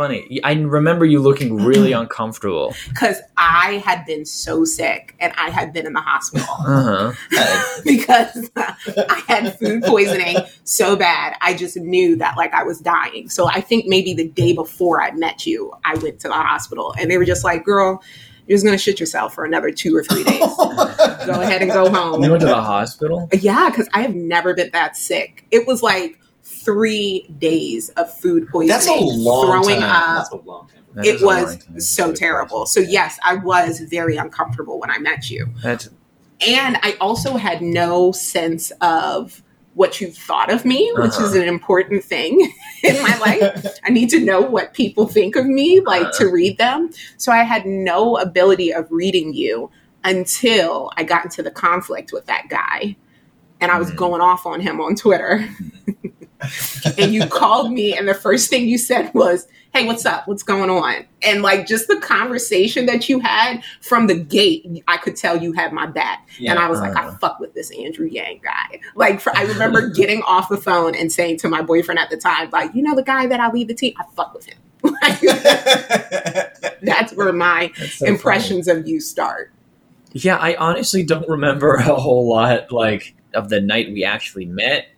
funny. I remember you looking really uncomfortable. because I had been so sick and I had been in the hospital Uh huh. because I had food poisoning so bad. I just knew that like I was dying. So I think maybe the day before I met you, I went to the hospital and they were just like, "Girl, you're just gonna shit yourself for another two or three days. go ahead and go home." You went to the hospital. Yeah, because I have never been that sick. It was like three days of food poisoning, That's a long throwing time. up. That's a long time. That It is a long was time. so terrible. So yes, I was very uncomfortable when I met you, That's and I also had no sense of what you thought of me, which is uh-huh. an important thing in my life. I need to know what people think of me, like to uh-huh. read them. So I had no ability of reading you until I got into the conflict with that guy. And I was Mhm. going off on him on Twitter. and you called me, and the first thing you said was, Hey, what's up? What's going on? And like just the conversation that you had from the gate, I could tell you had my back. and I was like, I Uh. fuck with this Andrew Yang guy. Like, for, I remember getting off the phone and saying to my boyfriend at the time, like, you know, the guy that I lead the team, I fuck with him. Like, that's where my that's so impressions of you start. Yeah, I honestly don't remember a whole lot like of the night we actually met,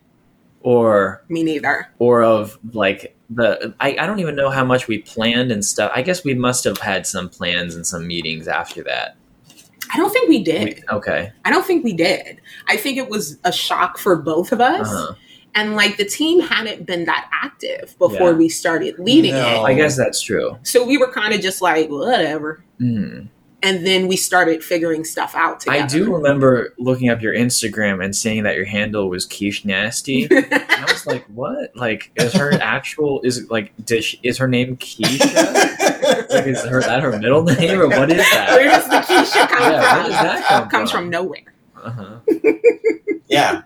or Me neither. or of like the I, I don't even know how much we planned and stuff. I guess we must have had some plans and some meetings after that. I don't think we did. We- okay. I don't think we did. I think it was a shock for both of us. Uh-huh. And like the team hadn't been that active before Yeah. we started leading No. it. I guess that's true. So we were kind of just like, whatever. Mm. And then we started figuring stuff out together. I do remember looking up your Instagram and seeing that your handle was Quiche Nasty. And I was like, "What? Like, is her actual? Is it like? Does she, is her name Keisha? like, is her that her middle name or what is that?" Where does the Keisha come Yeah, from? where does that come Comes from? from nowhere. Uh-huh. yeah,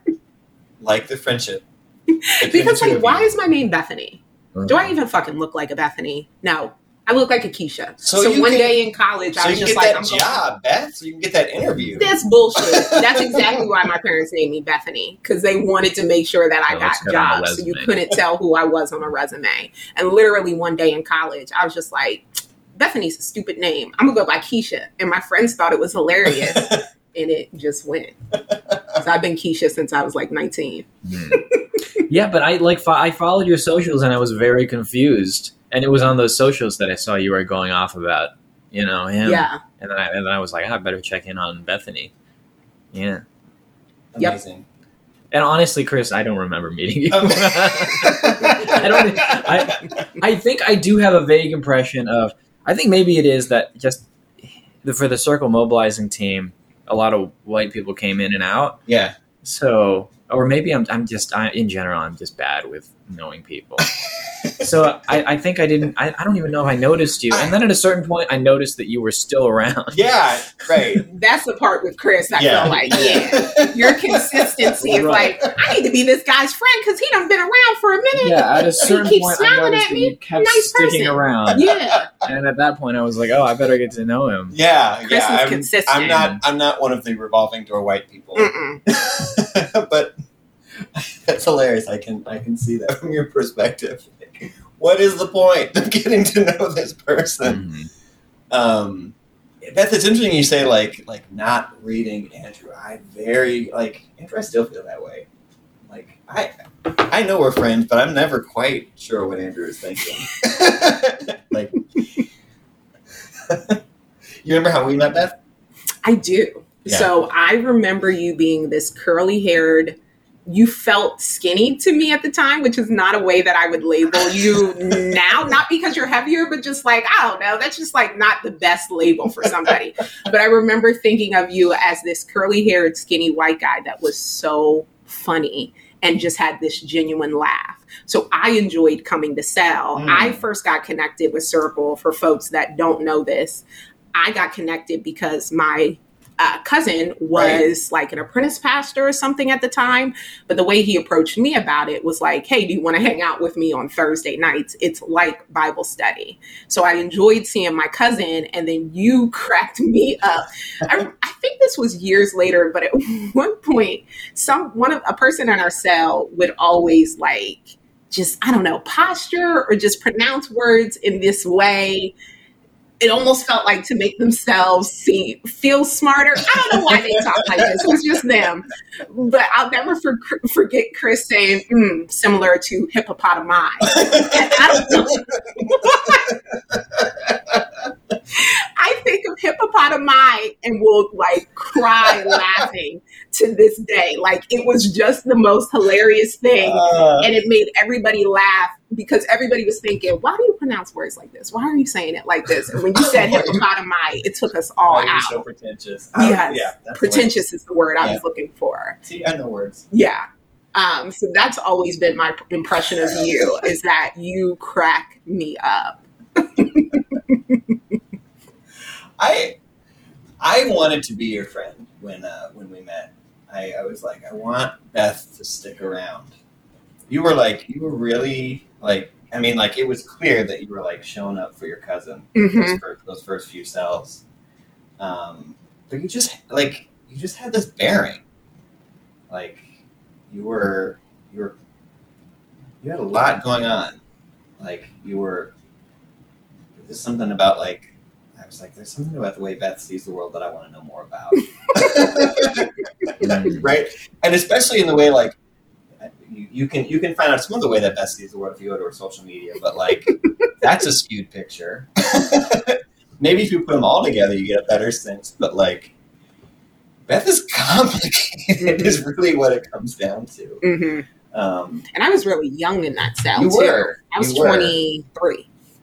like the friendship. between Because two like, why is my name Bethany? Do I even fucking look like a Bethany? No, I look like a Keisha. So So, one can- day in college, So I was just like, I'm going- job, Beth. So you can get that interview. That's bullshit. That's exactly why my parents named me Bethany because they wanted to make sure that I Oh, got it's good on the jobs. So you couldn't tell who I was on a resume. And literally one day in college, I was just like, Bethany's a stupid name. I'm gonna go by Keisha. And my friends thought it was hilarious. and it just went. So I've been Keisha since I was like 19. Hmm. yeah, but I like fo- I followed your socials and I was very confused. And it was on those socials that I saw you were going off about, you know, him. Yeah. And then I and then I was like, "Ah, I better check in on Bethany. Yeah. Yep. And honestly, Chris, I don't remember meeting you. I don't. I I think I do have a vague impression of. I think maybe it is that just the, for the circle mobilizing team, a lot of white people came in and out. yeah. So, or maybe I'm I'm just I, in general I'm just bad with knowing people. so I, I think I didn't. I, I don't even know if I noticed you. And then at a certain point, I noticed that you were still around. Yeah. Right. That's the part with Chris I yeah. felt like, yeah. Your consistency is Right. like, I need to be this guy's friend because he done been around for a minute. Yeah, at a certain keeps point, I smiling noticed at that me. you kept Nice sticking person. around. Yeah. And at that point, I was like, oh, I better get to know him. Yeah. Chris yeah. is I'm, consistent. I'm not. I'm not one of the revolving door white people. But that's hilarious. I can. I can see that from your perspective. What is the point of getting to know this person? Mhm. Um, Beth, it's interesting you say like like not reading Andrew. I very like Andrew. I still feel that way. Like I I know we're friends, but I'm never quite sure what Andrew is thinking. like, you remember how we met, Beth? I do. Yeah. So I remember you being this curly haired. You felt skinny to me at the time, which is not a way that I would label you now. Not because you're heavier, but just like, I don't know. That's just like not the best label for somebody. but I remember thinking of you as this curly haired, skinny white guy that was so funny and just had this genuine laugh. So I enjoyed coming to Cell. Mm. I first got connected with Circle for folks that don't know this. I got connected because my uh, cousin was like an apprentice pastor or something at the time. But the way he approached me about it was like, hey, do you want to hang out with me on Thursday nights? It's like Bible study. So I enjoyed seeing my cousin, and then you cracked me up. I, I think this was years later, but at one point, some one of a person in our cell would always like just I don't know posture or just pronounce words in this way. It almost felt like to make themselves see feel smarter. I don't know why they talk like this. It's just them. But I'll never for, forget Chris saying mm, similar to hippopotami. I don't know. I think of hippopotami and will like cry laughing to this day. Like it was just the most hilarious thing. Uh, And it made everybody laugh because everybody was thinking, why do you pronounce words like this? Why are you saying it like this? And when you said hippopotami, it took us all why are you out. so pretentious. Yes. yeah, that's Pretentious is the word I was looking for. See, I know words. Yeah. Um, so that's always been my impression of you is that you crack me up. I I wanted to be your friend when uh, when we met. I, I was like, I want Beth to stick around. You were like, you were really like, I mean, like it was clear that you were like showing up for your cousin Mhm. those, first, those first few cells. Um, but you just like you just had this bearing. Like you were you were you had a lot going on. Like you were there's something about like was like, there's something about the way Beth sees the world that I want to know more about. Mm. right? And especially in the way like you, you can you can find out some of the way that Beth sees the world if you go to her social media, but like that's a skewed picture. Maybe if you put them all together, you get a better sense. But like Beth is complicated, is really what it comes down to. hmm Um, And I was really young in that cell You too. were. I was You were.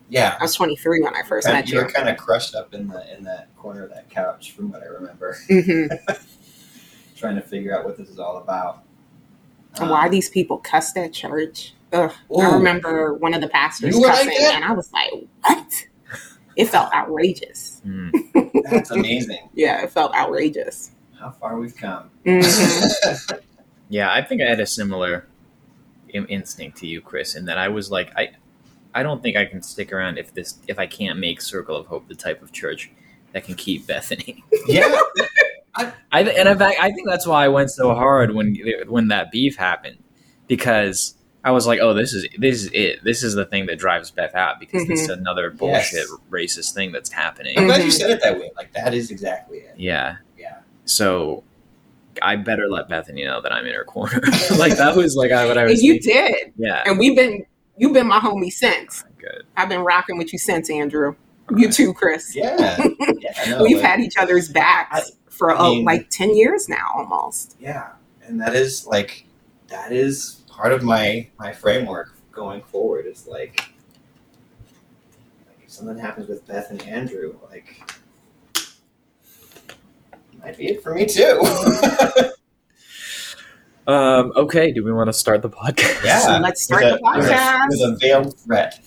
23. yeah, I was 23 when I first Kinda- met you you. were kind of crushed up in the in that corner of that couch, from what I remember, hmm trying to figure out what this is all about. And why these people cussed at church. Ugh. I remember one of the pastors You like cussing, that? and I was like, what? It felt outrageous. Mm. That's amazing. Yeah, it felt outrageous. How far we've come. Mhm. Yeah, I think I had a similar instinct to you, Chris, in that I was like, I, I don't think I can stick around if this if I can't make Circle of Hope the type of church that can keep Bethany. yeah, I th- and in fact, I think that's why I went so hard when when that beef happened because I was like, oh, this is this is it. This is the thing that drives Beth out because this is another bullshit racist thing that's happening. I'm glad you Mhm. said it that way. Like that is exactly it. Yeah. Yeah. So I better let Bethany know that I'm in her corner. like that was like I, what I was. And you thinking. did. Yeah. And we've been, you've been my homie since. Good. I've been rocking with you since, Andrew. You too, Chris. Yeah, yeah. Know, We've had each other's backs for I oh, like 10 years now almost. yeah, and that is like that is part of my my framework going forward. Is like, like if something happens with Beth and Andrew, like might be it for me too. Um, okay. Do we want to start the podcast? yeah, let's start with the a, with a- podcast. with a veiled threat.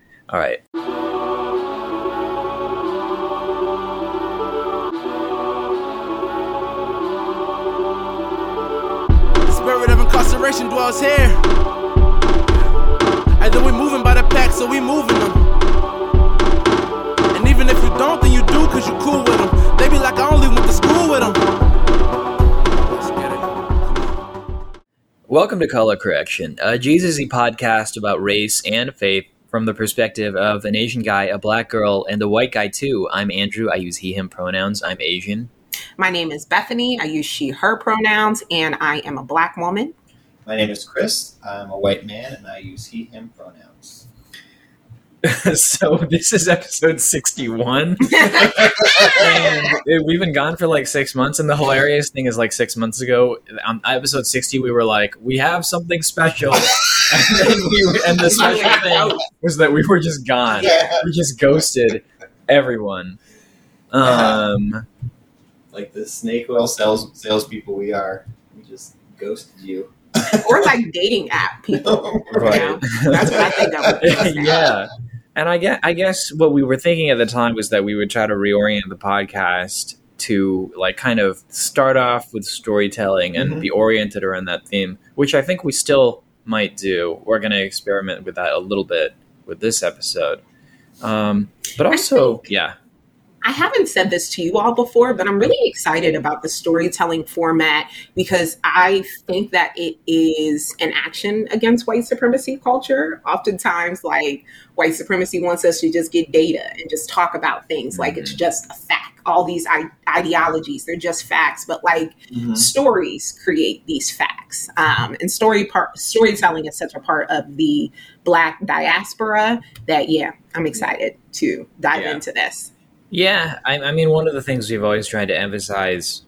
All right. The spirit of incarceration dwells here. And then we moving by the pack, so we moving them. And even if you don't, then you do, cause you cool with them. They be like, I only went to school with them. Welcome to Color Correction, a Jesus-y podcast about race and faith from the perspective of an Asian guy, a black girl, and a white guy too. I'm Andrew. I use he/him pronouns. I'm Asian. My name is Bethany. I use she, her pronouns, and I am a black woman. My name is Chris. I'm a white man, and I use he him pronouns. so this is episode 61. and we've been gone for like six months and the hilarious thing is like six months ago on episode 60 we were like we have something special and, then we, and the special thing was that we were just gone Yeah. we just ghosted everyone um like the snake oil sales salespeople we are. We just ghosted you. or like dating app people. Right. You know? That's what I think of. yeah and i guess i guess what we were thinking at the time was that we would try to reorient the podcast to like kind of start off with storytelling and Mhm. be oriented around that theme which i think we still might do. We're going to experiment with that a little bit with this episode. Um, but also yeah I haven't said this to you all before, but I'm really excited about the storytelling format because I think that it is an action against white supremacy culture. Oftentimes, like white supremacy wants us to just get data and just talk about things like it's just a fact. All these I- ideologies, they're just facts, but like Mhm. stories create these facts. Um, and story part storytelling is such a part of the black diaspora that yeah, I'm excited to dive Yeah. into this. Yeah, I, I mean, one of the things we've always tried to emphasize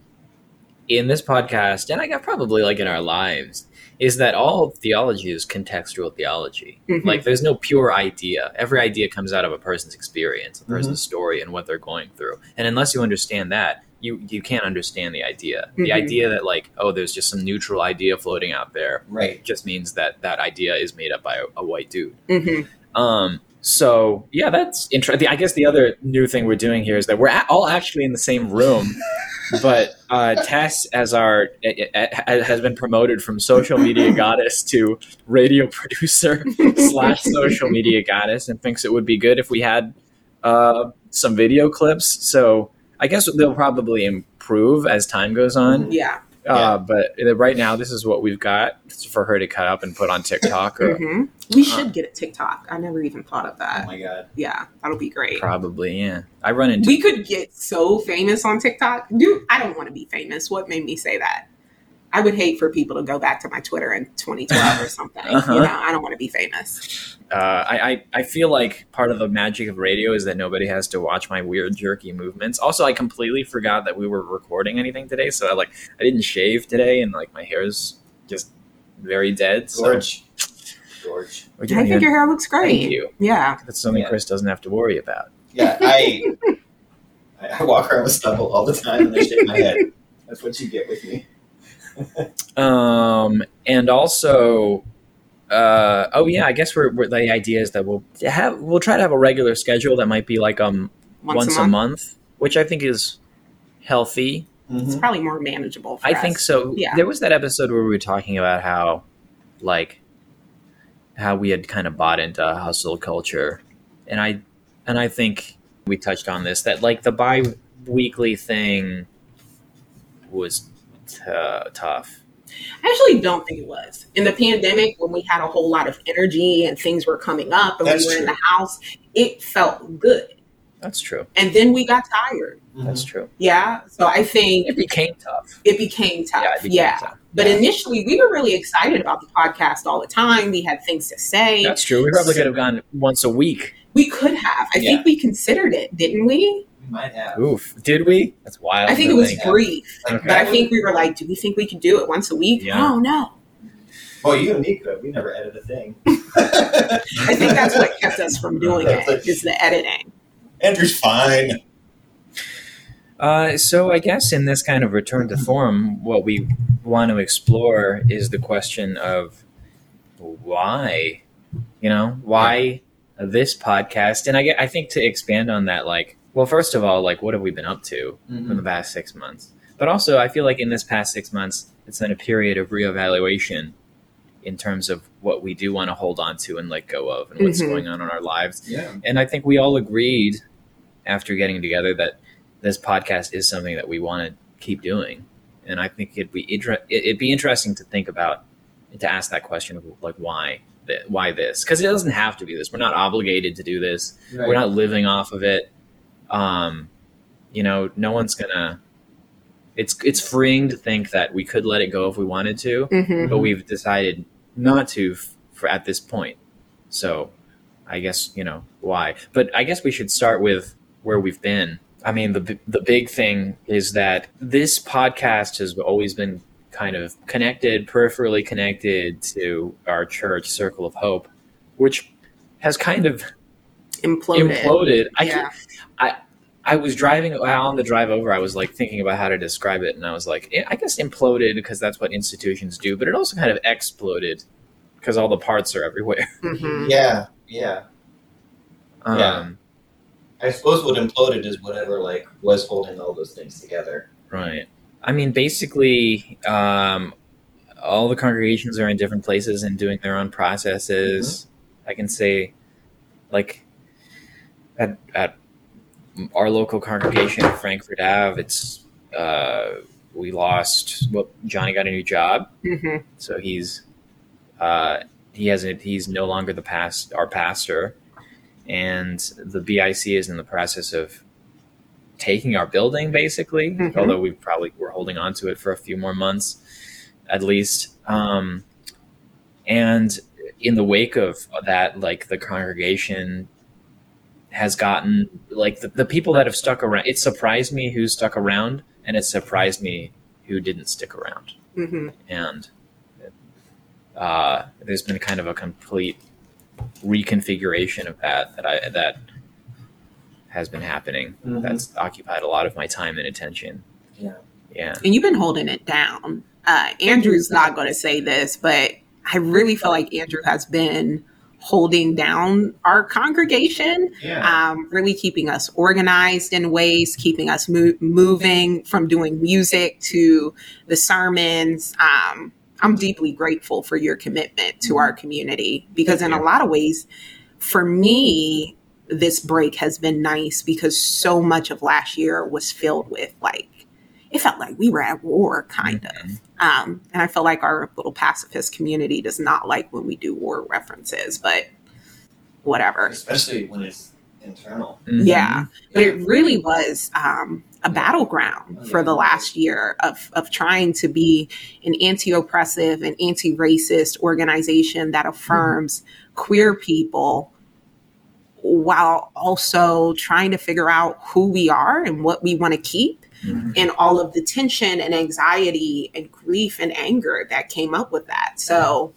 in this podcast, and I got probably like in our lives, is that all theology is contextual theology. Mhm. Like, there's no pure idea. Every idea comes out of a person's experience, a person's story, and what they're going through. And unless you understand that, you you can't understand the idea. The Mhm. idea that like, oh, there's just some neutral idea floating out there, Right. just means that that idea is made up by a, a white dude. Mhm. Um, so yeah, that's interesting. I guess the other new thing we're doing here is that we're a- all actually in the same room, but uh, Tess, as our has been promoted from social media goddess to radio producer slash social media goddess, and thinks it would be good if we had uh, some video clips. So I guess they'll probably improve as time goes on. Yeah. Uh, but right now, this is what we've got for her to cut up and put on TikTok or hmm We should get a TikTok. I never even thought of that. Oh my god. Yeah, that'll be great. Probably, yeah. I run into We could get so famous on TikTok. Dude, I don't want to be famous. What made me say that? I would hate for people to go back to my Twitter in 2012 or something. Uh-huh. You know, I don't want to be famous. uh, I, I I feel like part of the magic of radio is that nobody has to watch my weird jerky movements. Also, I completely forgot that we were recording anything today, so I like I didn't shave today, and like my hair is just very dead. So George. George. I think it. your hair looks great. Thank you. Yeah. That's something Yeah. Chris doesn't have to worry about. Yeah, I I I walk around with stubble all the time and I shave my head. That's what you get with me. Um, and also, uh, oh yeah, I guess we're, we're the idea is that we'll have we'll try to have a regular schedule that might be like um once, a, month. which I think is healthy. It's probably more manageable. For I us. think so. Yeah. There was that episode where we were talking about how, like, how we had kind of bought into hustle culture, and I, and I think we touched on this that like the bi-weekly thing was t- tough. I actually don't think it was. In the pandemic, when we had a whole lot of energy and things were coming up and That's we were in the house, it felt good. That's true. And then we got tired. That's mm-hmm. true. Yeah. So I think It became tough. it became tough. Yeah, Yeah. it became tough. But Yeah. initially, we were really excited about the podcast all the time. We had things to say. That's true. We probably could have gone once a week. we could have. I Yeah. think we considered it, didn't we? We might have. Oof. Did we? That's wild. I think it was think. brief. Like, Okay. But I think we were like, do we think we could do it once a week? Yeah. Oh, no. Well, you and me could. We never edit a thing. I think that's what kept us from doing it, is the editing. Andrew's fine. Uh, so I guess in this kind of return to form, what we want to explore is the question of why, you know, why this podcast? And I get, I think to expand on that, like, well, first of all, like, what have we been up to in the past six months? But also, I feel like in this past six months, it's been a period of reevaluation in terms of what we do want to hold on to and let go of, and what's Mhm. going on in our lives. Yeah. And I think we all agreed after getting together that this podcast is something that we want to keep doing. And I think it'd be inter- it'd be interesting to think about to ask that question of like why th- why this because it doesn't have to be this. We're not obligated to do this. Right. We're not living off of it. Um, you know, no one's gonna. It's it's freeing to think that we could let it go if we wanted to, Mm-hmm. but we've decided not to f- for at this point. So, I guess you know why. But I guess we should start with where we've been. I mean, the the big thing is that this podcast has always been kind of connected, peripherally connected to our church, Circle of Hope, which has kind of Imploded. imploded. I yeah. I was driving on the drive over. I was like thinking about how to describe it, and I was like, I guess imploded because that's what institutions do, but it also kind of exploded because all the parts are everywhere. hmm Yeah. Yeah. Um, Yeah. I suppose what imploded is whatever like was holding all those things together. Right. I mean, basically, um, all the congregations are in different places and doing their own processes. I can say, like, at, at our local congregation at Frankford Ave, it's uh, we lost. Well, Johnny got a new job, hmm so he's uh, he hasn't. He's no longer the past our pastor, and the BIC is in the process of taking our building, basically. Mhm. Although we probably we're holding on to it for a few more months, at least. Um, and in the wake of that, like the congregation has gotten like the, the people that have stuck around. It surprised me who stuck around, and it surprised me who didn't stick around hmm and uh, there's been kind of a complete reconfiguration of that that I that has been happening. Mhm. That's occupied a lot of my time and attention. Yeah. Yeah. And you've been holding it down. Uh, Andrew's not going to say this, but I really feel like Andrew has been holding down our congregation, Yeah. um, really keeping us organized in ways, keeping us mo- moving from doing music to the sermons. Um, I'm deeply grateful for your commitment to our community because, in a lot of ways, for me, this break has been nice because so much of last year was filled with like, it felt like we were at war, kind of. Um, and I feel like our little pacifist community does not like when we do war references, but whatever. Especially when it's internal. Mhm. Yeah. But it really was um, a battleground for the last year of, of trying to be an anti oppressive and anti racist organization that affirms queer people while also trying to figure out who we are and what we want to keep Mhm. and all of the tension and anxiety and grief and anger that came up with that. So,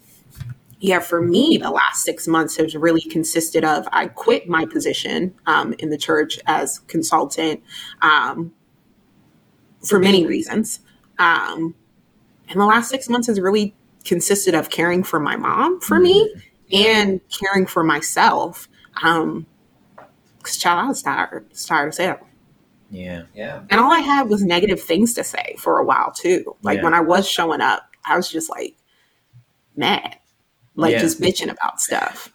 yeah, for me, the last six months has really consisted of I quit my position um, in the church as consultant um, for many reasons. Um, and the last six months has really consisted of caring for my mom for me and caring for myself. Um, because child, I was tired, I was tired as hell. Yeah. Yeah. And all I had was negative things to say for a while too. Like Yeah. when I was showing up, I was just like mad, like Yeah. just bitching about stuff.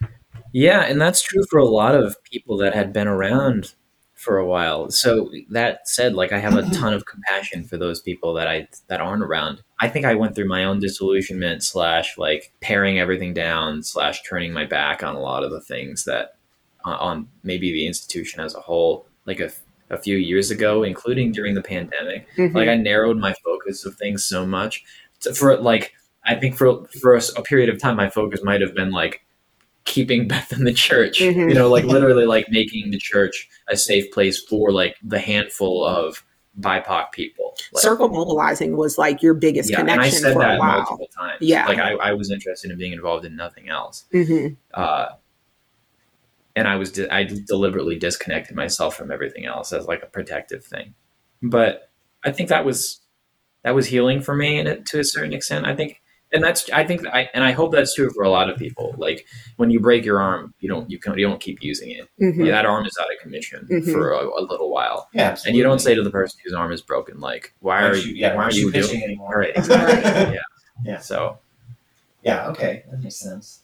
Yeah, and that's true for a lot of people that had been around for a while. So that said, like I have a ton of compassion for those people that I that aren't around. I think I went through my own disillusionment slash like paring everything down slash turning my back on a lot of the things that uh, on maybe the institution as a whole, like a, a few years ago, including during the pandemic Mhm. like i narrowed my focus of things so much to, for like i think for for a, a period of time my focus might have been like keeping beth in the church Mhm. you know like literally like making the church a safe place for like the handful of bipoc people like, Circle mobilizing was like your biggest yeah and i said for a that while. multiple times Yeah. like I, I was interested in being involved in nothing else hmm uh and I was di- I deliberately disconnected myself from everything else as like a protective thing. But I think that was that was healing for me and it, to a certain extent. I think and that's I think I and I hope that's true for a lot of people. Like when you break your arm, you don't you can you don't keep using it. hmm Yeah, that arm is out of commission Mhm. for a, a little while. Yeah. Absolutely. And you don't say to the person whose arm is broken, like, "Why are Aren't you? yeah, why are aren't you pitching doing?" anymore? All right, exactly. yeah, Yeah. So Yeah, okay. That makes sense.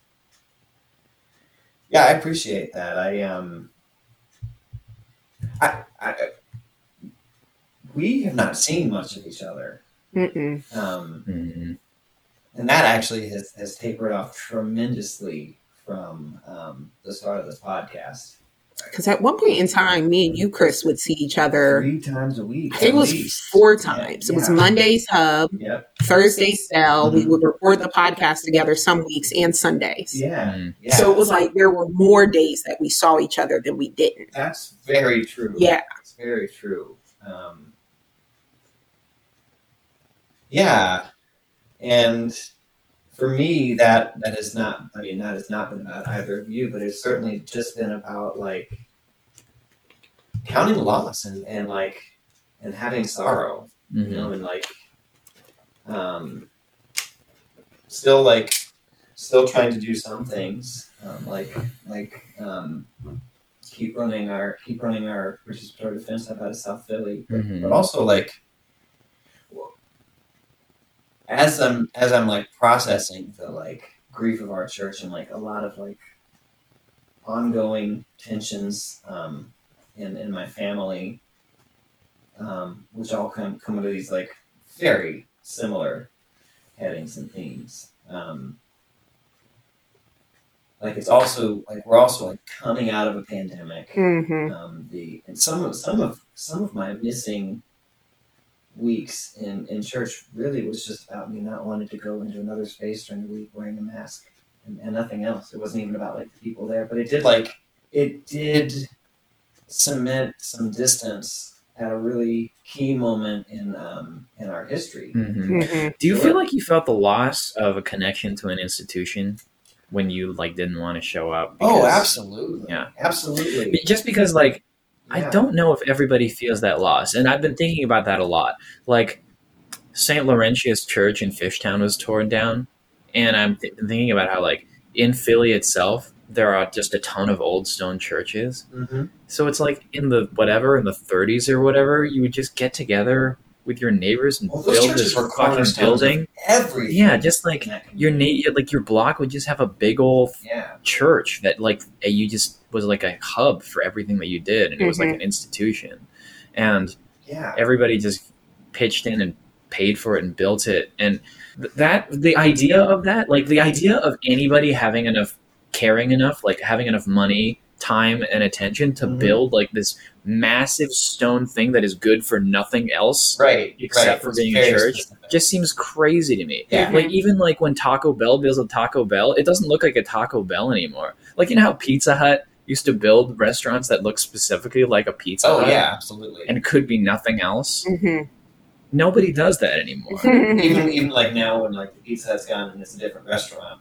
Yeah, I appreciate that. I um I, I we have not seen much of each other. Mm-mm. Um mhm. and that actually has, has tapered off tremendously from um, the start of this podcast. Because at one point in time, me and you, Chris, would see each other. Three times a week. I think it was least. four times. It was Mondays Hub, Yep. Thursday Cell. We Mhm. would record the podcast together some weeks and Sundays. Yeah. Mhm. yeah. So it was like there were more days that we saw each other than we didn't. That's very true. Yeah. It's very true. Um, yeah. And for me, that that has not. I mean, that has not been about either of you, but it's certainly just been about like counting loss and and like and having sorrow, you Mhm. know, and like um, still like still trying to do some things, um, like like um, keep running our keep running our participatory defense up out of South Philly, but, Mhm. but also like as I'm as I'm like processing the like grief of our church and like a lot of like ongoing tensions um, and, and my family, um, which all come come under these like very similar headings and themes. Um, like it's also like we're also like coming out of a pandemic. Mm-hmm. Um, the and some of some of some of my missing weeks in, in church really was just about me not wanting to go into another space during the week wearing a mask and, and nothing else. It wasn't even about like the people there, but it did like it did cement some distance at a really key moment in um, in our history. Mhm. Mm-hmm. Do you feel like you felt the loss of a connection to an institution when you like didn't want to show up? Oh, absolutely. Yeah. Absolutely. Just because, like, I don't know if everybody feels that loss, and I've been thinking about that a lot. Like, St. Laurentius Church in Fishtown was torn down, and I'm th- thinking about how, like, in Philly itself, there are just a ton of old stone churches. hmm So it's like in the whatever in the 30s or whatever, you would just get together with your neighbors and Well, build this fucking building. of everything. Yeah, just like your community. na- like your block would just have a big old Yeah. church that like you just was like a hub for everything that you did and it was like an mm-hmm. institution and Yeah. everybody just pitched in and paid for it and built it and th- that the idea of that like the idea of anybody having enough caring enough like having enough money time and attention to Mhm. build like this massive stone thing that is good for nothing else Right. Except right. for being a church. specific. just seems crazy to me Yeah. like even like when Taco Bell builds a Taco Bell, it doesn't look like a Taco Bell anymore. Like you know how Pizza Hut used to build restaurants that look specifically like a Pizza Oh Hut yeah, absolutely. and could be nothing else. Mm-hmm. Nobody does that anymore. even even like now when like the pizza hut's gone and it's a different restaurant,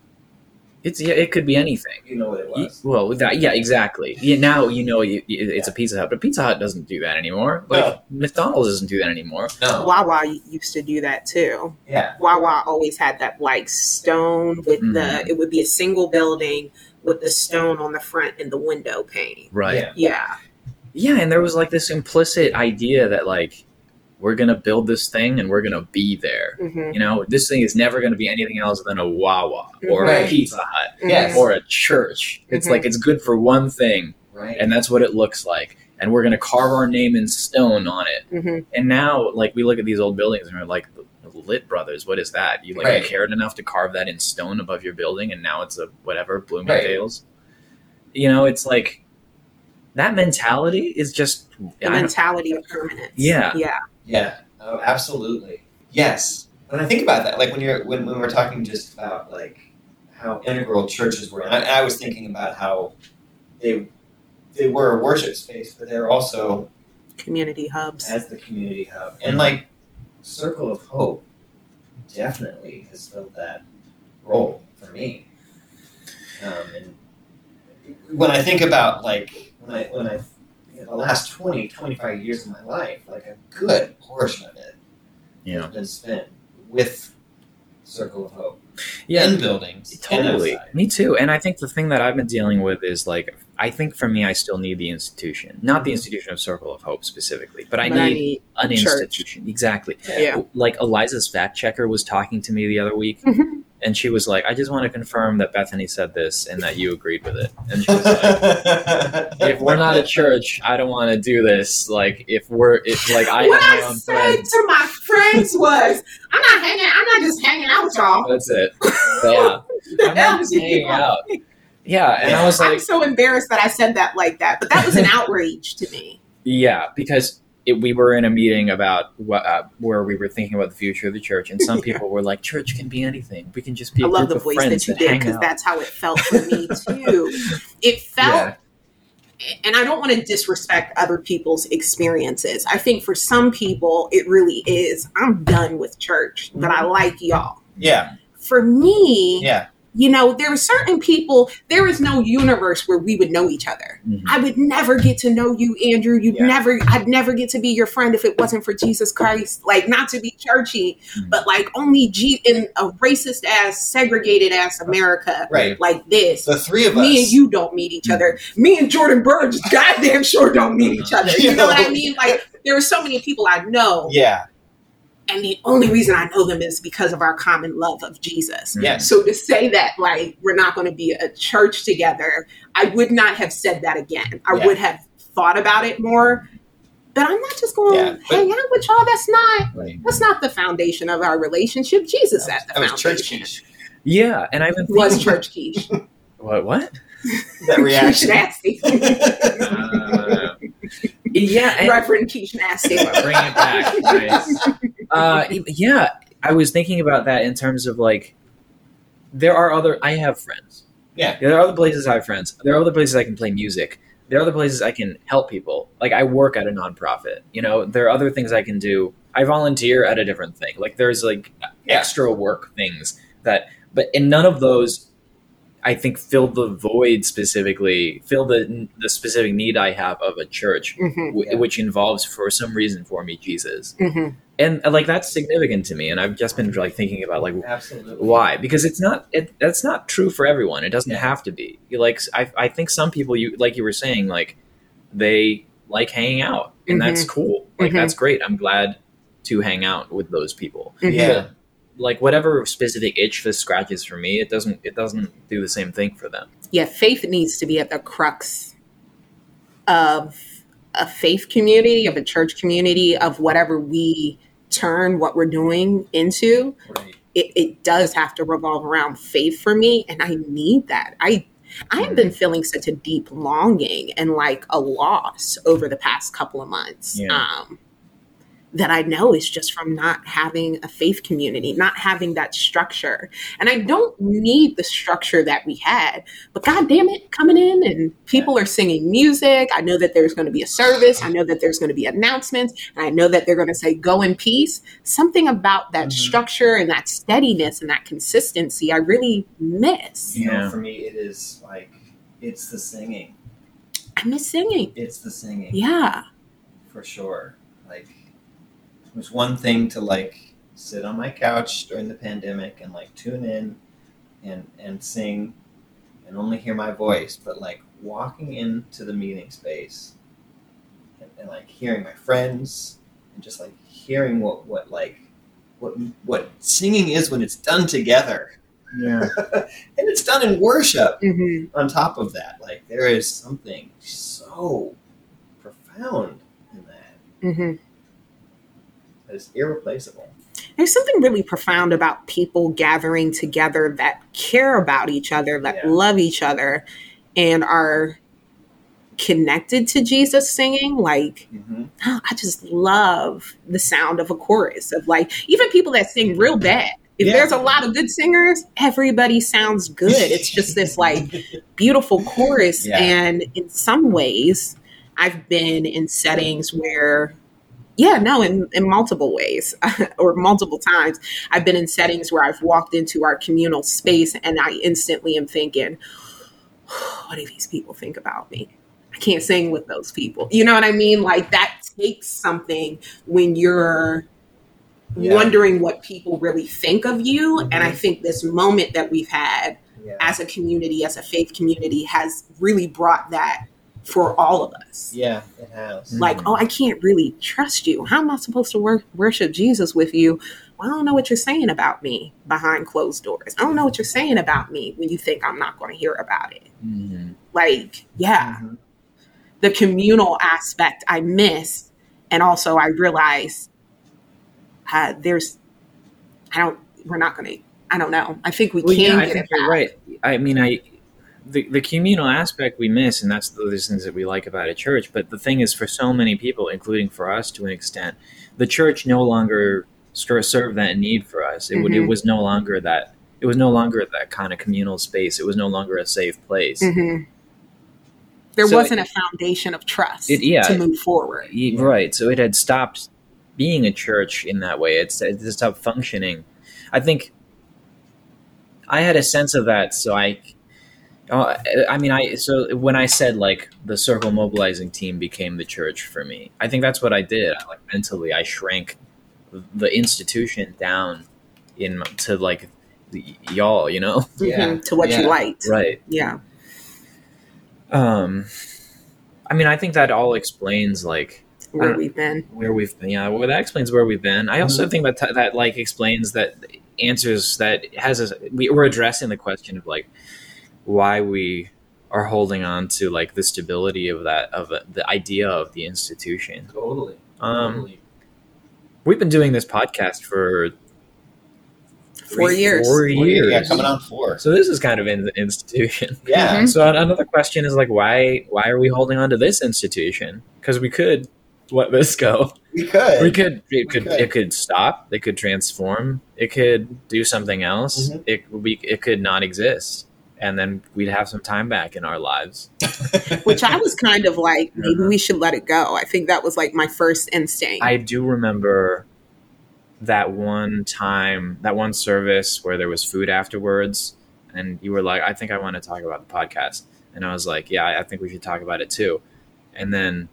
It's yeah, it could be anything. you know what it was. Well, that, yeah, exactly. Yeah, now you know you, you- it's a Pizza Hut, but Pizza Hut doesn't do that anymore. Like No. McDonald's doesn't do that anymore. No. Wawa used to do that too. Yeah. Wawa always had that like stone with Mhm. the. It would be a single building with the stone on the front and the window pane. Right. Yeah. Yeah. Yeah, and there was like this implicit idea that like we're gonna build this thing and we're gonna be there. Mm-hmm. You know, this thing is never going to be anything else than a Wawa or a Right. Pizza Hut Yes. or a church. It's Mhm. like it's good for one thing, Right. and that's what it looks like. And we're going to carve our name in stone on it. Mm-hmm. And now, like, we look at these old buildings and we're like, Lit Brothers, what is that? You like Right. cared enough to carve that in stone above your building, and now it's a whatever Bloomingdale's. You know, it's like that mentality is just The mentality of permanence. Yeah. Yeah. Yeah. Oh, absolutely. Yes. When I think about that, like when you're when, when we're talking just about like how integral churches were, and I, I was thinking about how they they were a worship space, but they're also Community hubs. as the community hub, and like Circle of Hope definitely has filled that role for me. Um, and when I think about like when I when I you know, the last 20, 25 years of my life, like a good portion of it Yeah. has been spent with Circle of Hope Yeah. in buildings, Totally. Me too. And I think the thing that I've been dealing with is like, I think for me, I still need the institution, not the institution of Circle of Hope specifically, but I But need an church. institution. Exactly. Yeah. Like Eliza's fact checker was talking to me the other week, Mhm. and she was like, I just want to confirm that Bethany said this and that you agreed with it. And she was like, if we're not a church, I don't want to do this. Like, if we're, if, like, I what have my I said friends. to my friends was, "I'm not hanging. I'm not just hanging out with y'all." That's it. Yeah. I'm not hanging out. Yeah. And I was like, I'm so embarrassed that I said that like that, but that was an outrage to me. Yeah, because it, we were in a meeting about what, uh, where we were thinking about the future of the church, and some Yeah. people were like, "Church can be anything. We can just be." a I love group the of voice that you did because that's how it felt for me too. It felt, and I don't want to disrespect other people's experiences. I think for some people, it really is. I'm done with church, but I like y'all. yeah, For me, yeah, you know, there are certain people, there is no universe where we would know each other. Mhm. I would never get to know you, Andrew. You'd Yeah. never, I'd never get to be your friend if it wasn't for Jesus Christ. Like, not to be churchy, Mhm. but like only G in a racist ass, segregated ass America right. like this. The three of us. Me and you don't meet each other. Me and Jordan Burge, goddamn sure don't meet each other. You know what I mean? Like, there are so many people I know Yeah, and the only reason I know them is because of our common love of Jesus. Yes. So to say that like we're not going to be a church together, I would not have said that again. I Yeah. would have thought about it more. But I'm not just going Yeah, to but- hang out with y'all. That's not Right. that's not the foundation of our relationship. Jesus at the That was church foundation. quiche. Yeah, and I've Was thinking- church quiche. what what? That reaction. nasty. Uh, yeah, and- Reverend quiche nasty. Bring it back. Nice. Uh, yeah, I was thinking about that in terms of like, there are other. I have friends. Yeah. There are other places I have friends. There are other places I can play music. There are other places I can help people. Like I work at a nonprofit. You know, there are other things I can do. I volunteer at a different thing. Like there's like Yeah. extra work things that, but and none of those. I think fill the void specifically, fill the the specific need I have of a church Mhm, w- Yeah. which involves for some reason for me Jesus, mhm. And uh, like that's significant to me. And I've just been like thinking about like Absolutely. why because it's not it, that's not true for everyone. It doesn't Yeah. have to be. You like I I think some people you like you were saying like they like hanging out and that's cool. Like Mhm. that's great. I'm glad to hang out with those people. Mhm. Yeah. Like whatever specific itch this scratches for me, it doesn't it doesn't do the same thing for them. yeah, faith needs to be at the crux of a faith community, of a church community, of whatever we turn what we're doing into. Right. It, it does have to revolve around faith for me, and I need that. I I have been feeling such a deep longing and like a loss over the past couple of months. Yeah. Um, that I know is just from not having a faith community, not having that structure. And I don't need the structure that we had, but God damn it, coming in and people are singing music. I know that there's going to be a service. I know that there's going to be announcements. And I know that they're going to say, go in peace. Something about that Mhm. structure and that steadiness and that consistency I really miss. You know, for me, it is like it's the singing. I miss singing. It's the singing. Yeah. for sure. Like, it was one thing to like sit on my couch during the pandemic and like tune in and and sing and only hear my voice, but like walking into the meeting space and, and like hearing my friends and just like hearing what what like what what singing is when it's done together. Yeah. and it's done in worship hmm on top of that. Like there is something so profound in that. Hmm that is irreplaceable There's something really profound about people gathering together that care about each other, that Yeah. love each other, and are connected to Jesus singing. Like, mm-hmm. oh, I just love the sound of a chorus of like, even people that sing real bad. If Yeah. there's a lot of good singers, everybody sounds good. It's just this like beautiful chorus. Yeah. And in some ways, I've been in settings where, yeah, no, in, in multiple ways or multiple times, I've been in settings where I've walked into our communal space and I instantly am thinking, what do these people think about me? I can't sing with those people. You know what I mean? Like that takes something when you're Yeah. wondering what people really think of you. And I Mhm. think this moment that we've had yeah. as a community, as a faith community, has really brought that for all of us. yeah it has Like, oh, I can't really trust you. How am I supposed to wor- worship Jesus with you? Well, I don't know what you're saying about me behind closed doors. I don't know what you're saying about me when you think I'm not going to hear about it. Mhm. Like, yeah, Mhm. the communal aspect I miss. And also, I realize uh, there's, I don't, we're not going to, I don't know. I think we Well, can yeah, I get think it you're right. I mean, I the the communal aspect we miss, and that's the things that we like about a church. But the thing is, for so many people, including for us to an extent, the church no longer ser- served that need for us. It would it was no longer that. It was no longer that kind of communal space. It was no longer a safe place. hmm There So- wasn't a foundation of trust It- yeah. to move forward. Right. So it had stopped being a church in that way. It's it stopped functioning. I think I had a sense of that. So I, uh, I mean, I so when I said like the circle mobilizing team became the church for me, I think that's what I did. I, like mentally, I shrank the institution down in to like the, y'all, you know, Yeah. Mhm, to what Yeah. you liked. right? Yeah. Um, I mean, I think that all explains like where we've been. where we've been. Yeah, well, that explains where we've been. I also think that that like explains that answers that has us. We, we're addressing the question of like why we are holding on to like the stability of that of the, the idea of the institution. Totally. Um, totally. we've been doing this podcast for Four years. Four Four years. Yeah, coming on four. So this is kind of in the institution. Yeah. Mhm. So another question is like, why why are we holding on to this institution? Because we could let this go. We could. We could it could, could. it could stop. It could transform. It could do something else. Mhm. It we it could not exist, and then we'd have some time back in our lives. Which I was kind of like, maybe Uh-huh. we should let it go. I think that was like my first instinct. I do remember that one time, that one service where there was food afterwards, and you were like, "I think I want to talk about the podcast," and I was like, "Yeah, I I think we should talk about it too," and then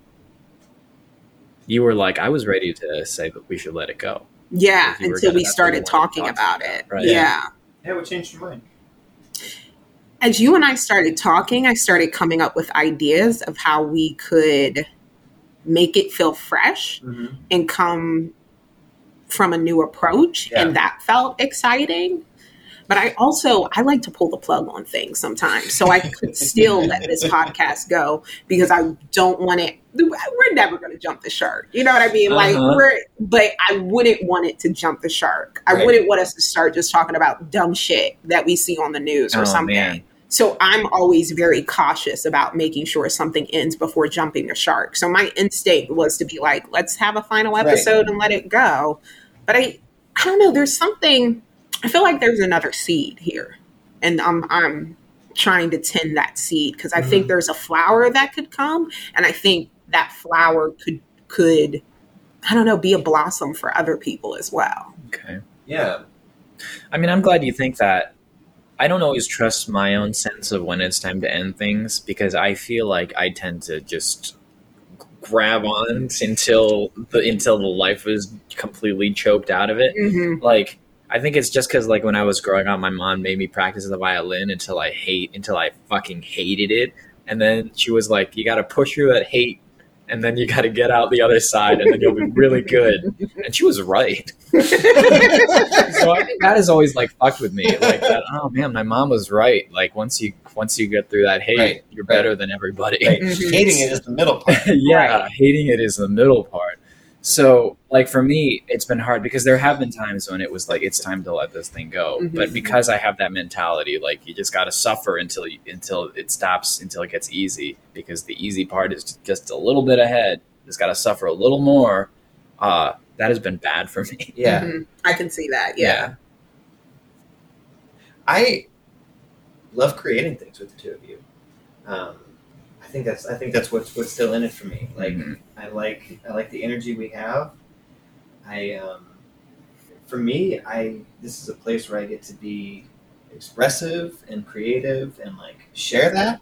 you were like, "I was ready to say that we should let it go." yeah, If you were until we that's what you started talking talk about about, it. right. Yeah. yeah, what changed your mind? As you and I started talking, I started coming up with ideas of how we could make it feel fresh Mm-hmm. and come from a new approach Yeah. and that felt exciting but i also i like to pull the plug on things sometimes so i could still let this podcast go because i don't want it we're never going to jump the shark you know what i mean like Uh-huh. we're but i wouldn't want it to jump the shark i Right. wouldn't want us to start just talking about dumb shit that we see on the news or Oh, something man. So I'm always very cautious about making sure something ends before jumping the shark. So my instinct was to be like, let's have a final Right. episode and let it go. But I I don't know, there's something I feel like there's another seed here. And I'm I'm trying to tend that seed because I Mm-hmm. think there's a flower that could come and I think that flower could could I don't know, be a blossom for other people as well. Okay. Yeah. I mean, I'm glad you think that. I don't always trust my own sense of when it's time to end things because I feel like I tend to just grab on until the until the life is completely choked out of it. hmm Like I think it's just because like when I was growing up, my mom made me practice the violin until I hate until I fucking hated it, and then she was like, "You got to push through that hate." And then you got to get out the other side, and then you'll be really good. And she was right so I that has always like fucked with me. Like that, oh man, my mom was right. Like once you once you get through that hate, Right, you're right. better than everybody. Right. Mhm. Hating it is the middle part. yeah, Right. hating it is the middle part. So like for me, it's been hard because there have been times when it was like it's time to let this thing go. Mhm. But because I have that mentality, like you just got to suffer until you, until it stops, until it gets easy. Because the easy part is just a little bit ahead. Just got to suffer a little more. Uh, that has been bad for me. Yeah. Mhm. I can see that. Yeah. I love creating things with the two of you. Um, I think that's I think that's what's what's still in it for me. Like Mhm. I like I like the energy we have. I um, for me I this is a place where I get to be expressive and creative and like share that.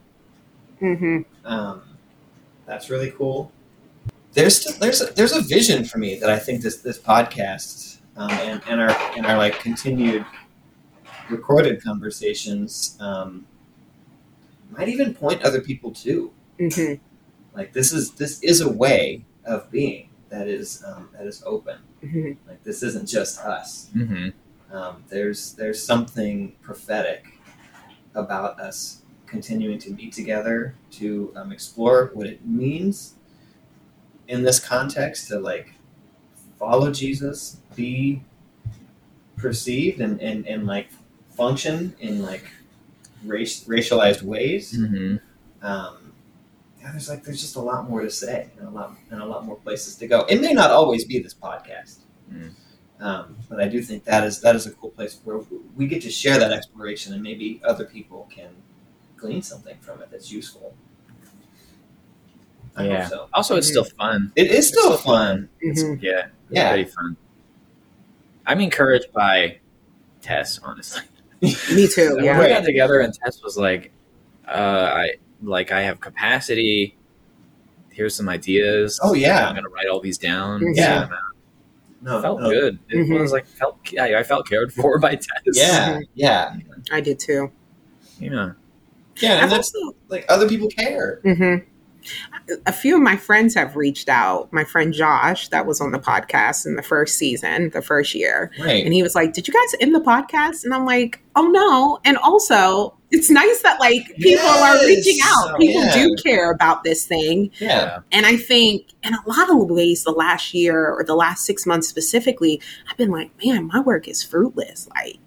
hmm Um, that's really cool. There's there's a, there's a vision for me that I think this this podcast um, and and our and our like continued recorded conversations um, might even point other people to. Hmm Like this is this is a way of being that is um, that is open. hmm Like this isn't just us. hmm Um, there's there's something prophetic about us continuing to meet together to um, explore what it means in this context to like follow Jesus, be perceived and, and, and like function in like race, racialized ways. hmm Um, yeah, there's like there's just a lot more to say and a lot and a lot more places to go. It may not always be this podcast. Mm. Um, but I do think that is that is a cool place where we get to share that exploration, and maybe other people can glean something from it that's useful. I Yeah. hope so. Also, it's still fun. It is still fun. It's, Mhm. yeah, it's Yeah. pretty fun. I'm encouraged by Tess, honestly. Me too. When Yeah. we got together and Tess was like, uh, "I like I have capacity. Here's some ideas. Oh, yeah. I'm gonna write all these down. Yeah. No, felt no. good. It Mhm. was like felt. Yeah, I felt cared for by Tess. Yeah, yeah, I did too. yeah. yeah, and I've that's also, like other people care. hmm a few of my friends have reached out. My friend Josh, that was on the podcast in the first season, the first year, Right. and he was like, "Did you guys end the podcast?" And I'm like, "Oh no!" And also, it's nice that like people are reaching out. People Yeah. do care about this thing, yeah. and I think in a lot of ways, the last year or the last six months specifically, I've been like, "Man, my work is fruitless." Like,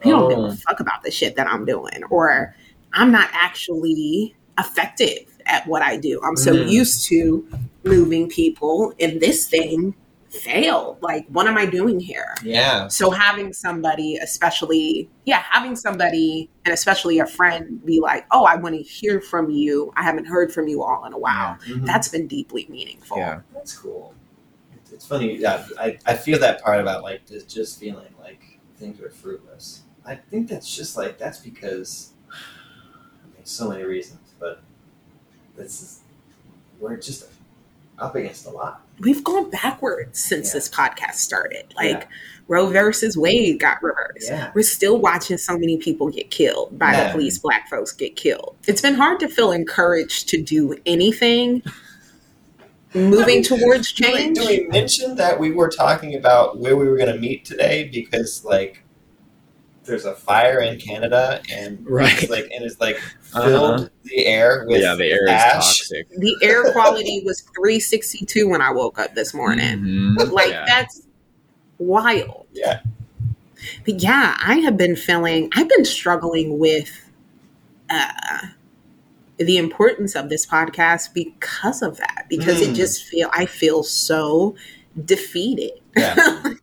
people don't give Oh. a fuck about the shit that I'm doing, or I'm not actually effective at what I do. I'm so Mm. used to moving people, in this thing failed. Like, what am I doing here? Yeah. So having somebody, especially, yeah, having somebody and especially a friend be like, oh, I want to hear from you. I haven't heard from you all in a while. Mhm. That's been deeply meaningful. Yeah. That's cool. It's, it's funny. Yeah, I, I feel that part about like just, just feeling like things are fruitless. I think that's just like that's because I mean, so many reasons, but this is we're just up against a lot. We've gone backwards since Yeah. this podcast started. Like Yeah. Roe versus Wade got reversed. Yeah. We're still watching so many people get killed by the police, black folks get killed. It's been hard to feel encouraged to do anything moving towards Do we, change. do we mention that we were talking about where we were going to meet today because like there's a fire in Canada and Right. it's like and it's like filled Uh-huh. the air with yeah, the air is ash. toxic. the air quality was 362 when I woke up this morning. Mhm. Like Yeah. that's wild. Yeah. But yeah, I have been feeling I've been struggling with uh the importance of this podcast because of that. Because it Mm. just feel I feel so defeated. Yeah.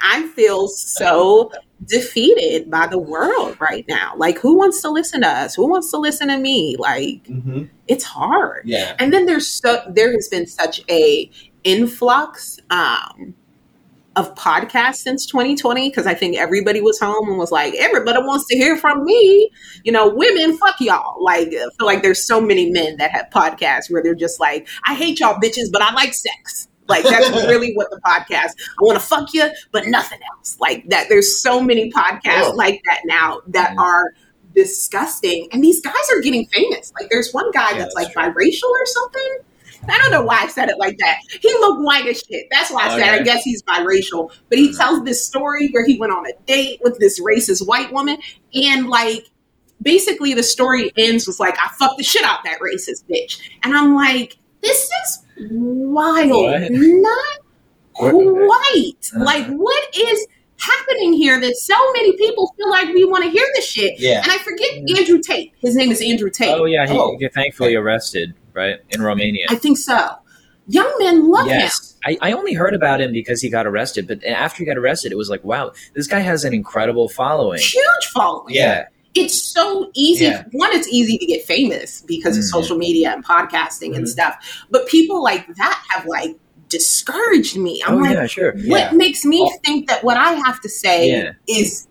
I feel so defeated by the world right now. Like who wants to listen to us? Who wants to listen to me? Like hmm it's hard Yeah. and then there's so there has been such a influx um of podcasts since 2020 because I think everybody was home and was like, everybody wants to hear from me. You know, women, fuck y'all. Like, I feel like there's so many men that have podcasts where they're just like, I hate y'all bitches, but I like sex. Like, that's really what the podcast. I want to fuck you, but nothing else. Like that. There's so many podcasts Oh. like that now that Mhm. are disgusting, and these guys are getting famous. Like, there's one guy Yeah, that's, that's like biracial or something. I don't know why I said it like that. He looked white as shit. That's why I said I guess he's biracial. But he tells this story where he went on a date with this racist white woman, and like basically the story ends was like I fucked the shit out that racist bitch, and I'm like, this is wild, What? not quite. Uh-huh. Like what is happening here that so many people feel like we want to hear this shit? Yeah. And I forget Andrew Tate. His name is Andrew Tate. Oh yeah, he Oh. got thankfully arrested, right in Romania. I think so. Young men love him. yes, I, I only heard about him because he got arrested. But after he got arrested, it was like, wow, this guy has an incredible following. Huge following. Yeah. It's so easy. Yeah. One, it's easy to get famous because of Mhm. social media and podcasting and Mhm. stuff. But people like that have like discouraged me. I'm oh like, yeah, sure. what Yeah. makes me Oh. think that what I have to say is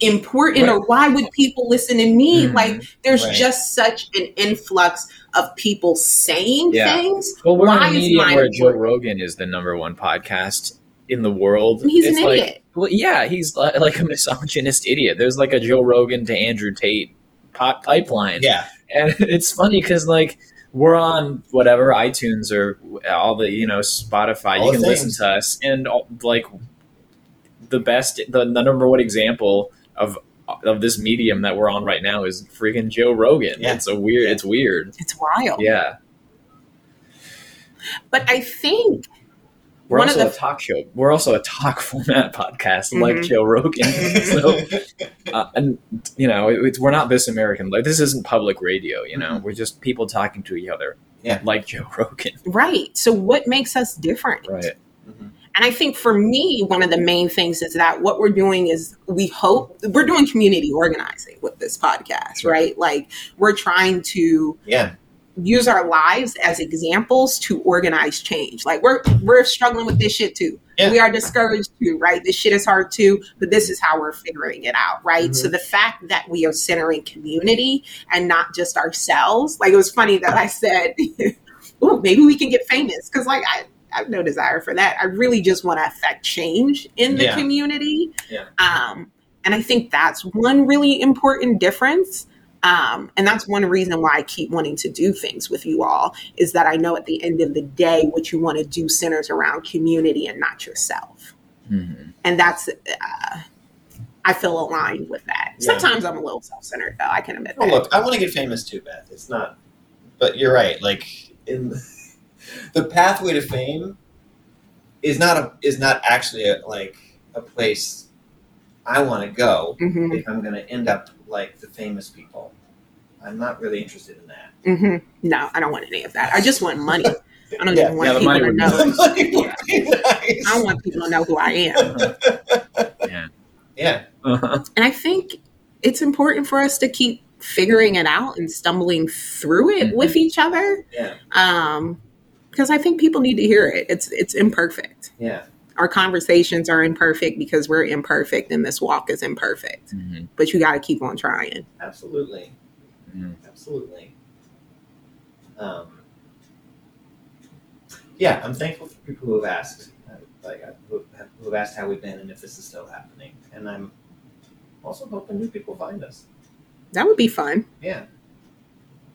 important Right. or why would people listen to me? Mhm. Like there's Right. just such an influx of people saying things. Well, we're Why in a medium where Joe? Rogan is the number one podcast in the world. And he's It's an like, idiot. Well, yeah, he's uh, li- like a misogynist idiot. There's like a Joe Rogan to Andrew Tate pot pipeline. Yeah. and it's funny because like we're on whatever iTunes or all the you know Spotify. All you the can listen to us, and all- like the best, the, the number one example of uh, of this medium that we're on right now is freaking Joe Rogan. Yeah. It's a weird. It's weird. It's wild. Yeah, But I think we're One of also the- a talk show. We're also a talk format podcast like Mhm. Joe Rogan. so, uh, and you know, it, it's, we're not this American. Like this isn't public radio. You know, Mhm. we're just people talking to each other. Yeah. like Joe Rogan. right. So what makes us different? Right. Mhm. And I think for me, one of the main things is that what we're doing is we hope we're doing community organizing with this podcast, right? Like we're trying to Yeah. Use our lives as examples to organize change. Like we're we're struggling with this shit too. Yeah. We are discouraged too, right? This shit is hard too, but this is how we're figuring it out, right? Mhm. So the fact that we are centering community and not just ourselves, like it was funny that I said, "Oh, maybe we can get famous," because like I. I have no desire for that. I really just want to affect change in the Yeah. community. Yeah. Um, and I think that's one really important difference Um, and that's one reason why I keep wanting to do things with you all is that I know at the end of the day, what you want to do centers around community and not yourself. Mhm. And that's, uh, I feel aligned with that. Yeah. Sometimes I'm a little self centered, though. I can admit Oh, that. look, I want to get famous too, Beth. It's not, but you're right. Like in the pathway to fame is not a is not actually a, like a place I want to go hmm if I'm going to end up like the famous people. I'm not really interested in that. hmm No, I don't want any of that. I just want money. I don't Yeah, even want yeah, people to know. nice. Money nice. I don't want people to know who I am. yeah. Yeah, Uh-huh. And I think it's important for us to keep figuring it out and stumbling through it Mhm. with each other. yeah, Um, because I think people need to hear it. It's it's imperfect. yeah. Our conversations are imperfect because we're imperfect and this walk is imperfect. Mhm. But you got to keep on trying. Absolutely, Mhm. absolutely. Um, yeah, I'm thankful for people who have asked, like who have, who have asked how we've been and if this is still happening, and I'm also hoping new people find us. That would be fun. Yeah.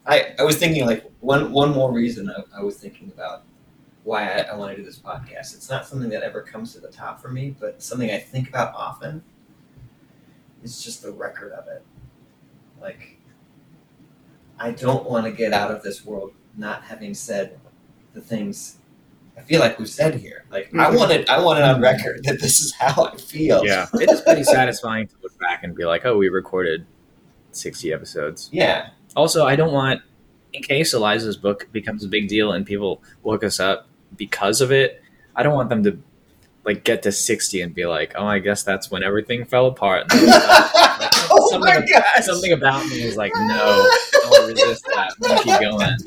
I, I was thinking like one one more reason I, I was thinking about why I, I want to do this podcast. It's not something that ever comes to the top for me, but something I think about often. is just the record of it. Like I don't want to get out of this world not having said the things I feel like we've said here. Like I Mhm. want it I want it on record that this is how I feel. Yeah. It is pretty satisfying to look back and be like, oh, we recorded 60 episodes. Yeah. Also, I don't want, in case Eliza's book becomes a big deal and people look us up because of it, I don't want them to like get to 60 and be like, oh, I guess that's when everything fell apart. And like, oh something, my gosh. something about me is like, no, don't resist that. I'm gonna keep going.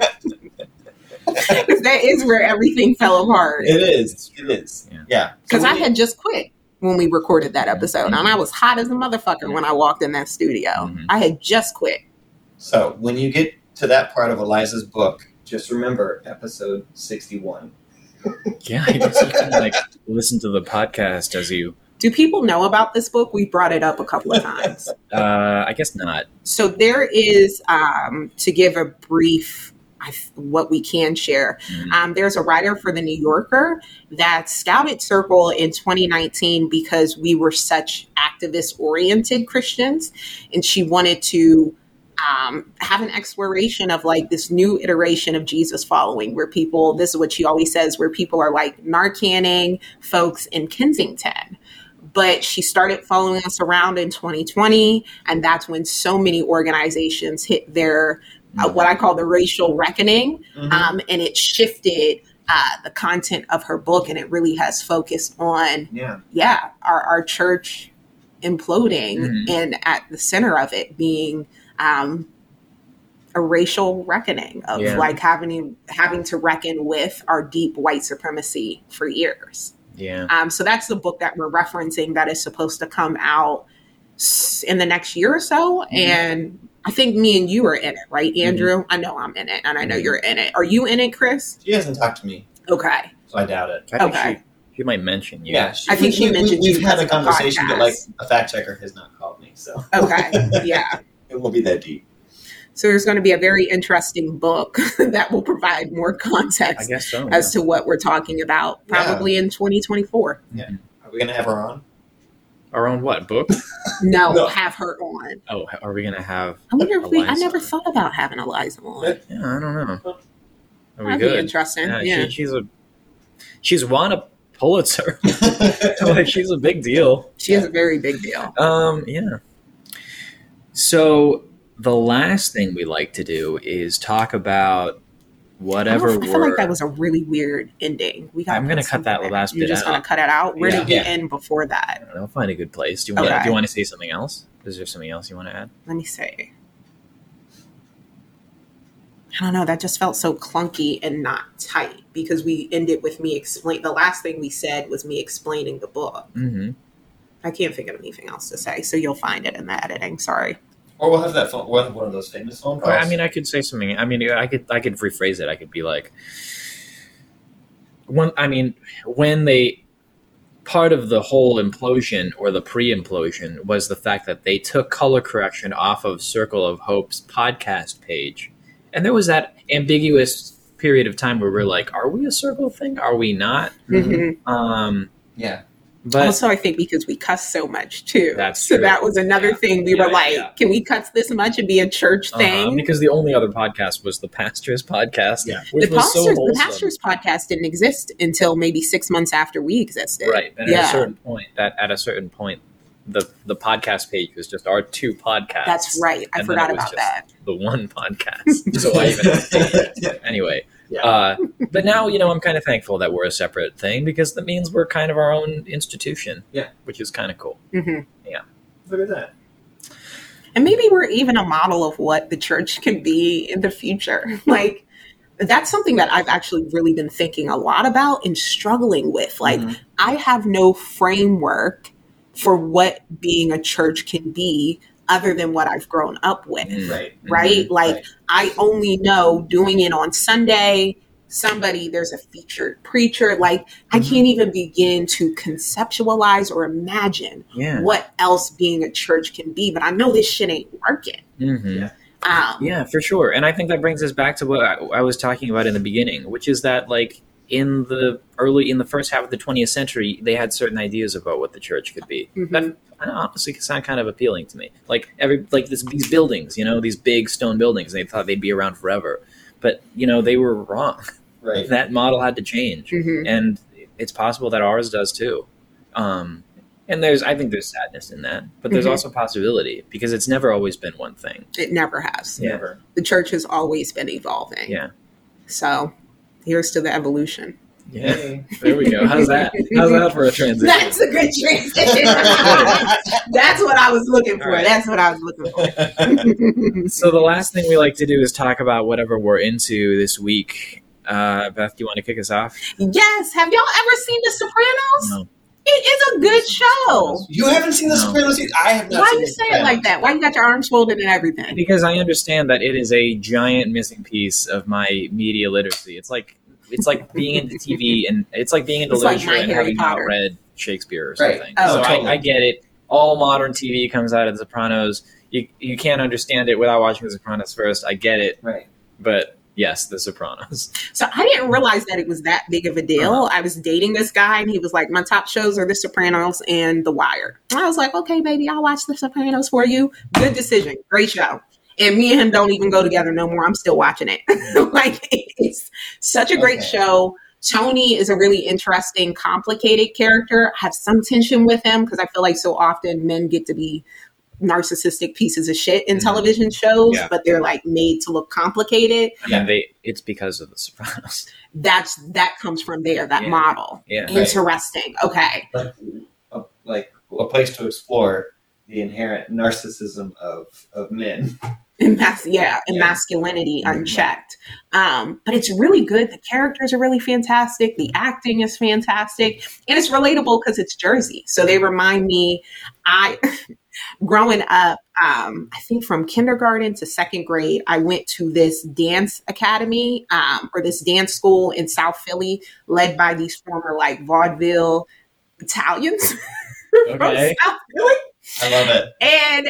Because that is where everything fell apart. It is. It is. Yeah. Yeah. Because So I had just quit when we recorded that episode, and I was hot as a motherfucker when I walked in that studio. Mhm. I had just quit. So when you get to that part of Eliza's book, just remember episode sixty-one. Yeah, I guess you can like listen to the podcast as you. Do people know about this book? We brought it up a couple of times. Uh, I guess not. so there is, um, to give a brief, I, what we can share. Mhm. Um, there's a writer for the New Yorker that scouted Circle in 2019 because we were such activist oriented Christians, and she wanted to um, have an exploration of like this new iteration of Jesus following, where people, this is what she always says, where people are like Narcanning folks in Kensington. But she started following us around in 2020, and that's when so many organizations hit their uh, what I call the racial reckoning, Mhm. um, and it shifted uh, the content of her book, and it really has focused on yeah. yeah our, our church imploding Mhm. and at the center of it being um, a racial reckoning of Yeah. like having having to reckon with our deep white supremacy for years Yeah. um, so that's the book that we're referencing that is supposed to come out in the next year or so Mm-hmm. and i think me and you are in it right Mhm. andrew i know i'm in it and i know Mhm. you're in it are you in it chris She hasn't talked to me, okay so I doubt it. I think Okay. she, she might mention you. Yeah, I think she we, mentioned we, you We've had a of the conversation, but like a fact checker has not called me, so okay yeah it won't be that deep. So there's going to be a very interesting book that will provide more I context guess so. as to what we're talking about Yeah. probably in 2024. Yeah. Are we gonna have her on? Our own what book? No, No. have her on. Oh, are we gonna have? I wonder if we, I Eliza. never thought about having Eliza on. Yeah. Yeah, I don't know. Are we That'd be interesting. Yeah, Yeah. She, she's a she's won a Pulitzer. like she's a big deal. She is a very big deal. Um, yeah. So the last thing we like to do is talk about whatever I, I feel like that was a really weird ending. We gotta I'm gonna cut that something in. last You're bit just gonna cut it out. Where Yeah. did we Yeah. end before I that? don't. I'll find a good place. Do you want? Okay. Do you want to say something else? Is there something else you want to add? Let me say. I don't know. That just felt so clunky and not tight because we ended with me explain. The last thing we said was me explaining the book. Mm-hmm. I can't think of anything else to say, so you'll find it in the editing. Sorry. Or we'll have that phone, we'll have one of those famous phone calls. I mean, I could say something. I mean, I could I could rephrase it. I could be like, when I mean, when they part of the whole implosion or the pre-implosion was the fact that they took color correction off of Circle of Hope's podcast page, and there was that ambiguous period of time where we're like, "Are we a circle thing? Are we not?" Mhm. Um, Yeah. But also, I think because we cuss so much too. That's so true. that was another Yeah. thing. We Yeah, were like, yeah. can we cuss this much and be a church uh, thing? because the only other podcast was the Pastors podcast, Yeah. which the was pastors, so the pastors podcast didn't exist until maybe six months after we existed. right? And at Yeah. a certain point, that at a certain point, the the podcast page was just our two podcasts. That's right. I forgot about that. The one podcast. so I even anyway. Yeah. Uh, but now you know I'm kind of thankful that we're a separate thing because that means we're kind of our own institution. Yeah. which is kind of cool. hmm Yeah. Look at that. And maybe we're even a model of what the church can be in the future. Like, that's something that I've actually really been thinking a lot about and struggling with. Like, Mhm. I have no framework for what being a church can be other than what I've grown up with. Mm. right. Right? Like, Right. I only know doing it on Sunday. Somebody, there's a featured preacher. Like, I Mhm. can't even begin to conceptualize or imagine Yeah. what else being a church can be. But I know this shit ain't working. hmm Yeah. Um, Yeah, for sure. And I think that brings us back to what I, I was talking about in the beginning, which is that like in the early in the first half of the 20th century, they had certain ideas about what the church could be. Mhm. That honestly sound kind of appealing to me. Like every like this, these buildings, you know, these big stone buildings. They thought they'd be around forever, but you know they were wrong. Right. That model had to change, mhm. and it's possible that ours does too. Um, and there's, I think, there's sadness in that, but there's Mhm. also possibility because it's never always been one thing. It never has. Yeah. Never. The church has always been evolving. Yeah. So here's to the evolution. Yeah. There we go. How's that? How's that for a transition? That's a good transition. That's what I was looking for. Right. That's what I was looking for. So the last thing we like to do is talk about whatever we're into this week. Uh, Beth, do you want to kick us off? yes. Have y'all ever seen The Sopranos? No. It is a good show. you haven't seen the No. Sopranos? yet? I have not. Why seen you say it like that? Why you got your arms folded and everything? Because I understand that it is a giant missing piece of my media literacy. It's like it's like being into TV and it's like being into It's literature My and Harry having Potter. not read Shakespeare or Right. something. Oh, so totally. I, I get it. All modern TV comes out of The Sopranos. You you can't understand it without watching The Sopranos first. I get it, Right. but yes, The Sopranos. So I didn't realize that it was that big of a deal. Uh-huh. I was dating this guy, and he was like, "My top shows are The Sopranos and The Wire." And I was like, "Okay, baby, I'll watch The Sopranos for you. Good decision, great show." And me and him don't even go together no more. I'm still watching it. like it's such a great Okay. show. Tony is a really interesting, complicated character. I have some tension with him because I feel like so often men get to be narcissistic pieces of shit in Mhm. television shows, Yeah. but they're like made to look complicated. I mean, they it's because of The Sopranos. that's that comes from there that Yeah. model Yeah. Right. interesting okay Like, a, like a place to explore the inherent narcissism of of men. Emas- yeah and Yeah. masculinity unchecked um but it's really good the characters are really fantastic the acting is fantastic and it's relatable because it's jersey so they remind me i growing up um i think from kindergarten to second grade i went to this dance academy um or this dance school in south philly led by these former like vaudeville italians from Okay. south philly I love it. and